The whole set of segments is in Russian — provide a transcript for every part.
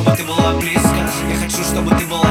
чтобы ты была близко. Я хочу, чтобы ты была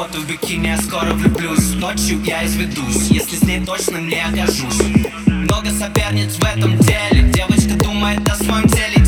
фото в бикини, я скоро влюблюсь. Ночью я изведусь, если с ней точно не окажусь. Много соперниц в этом деле. Девочка думает о своем теле.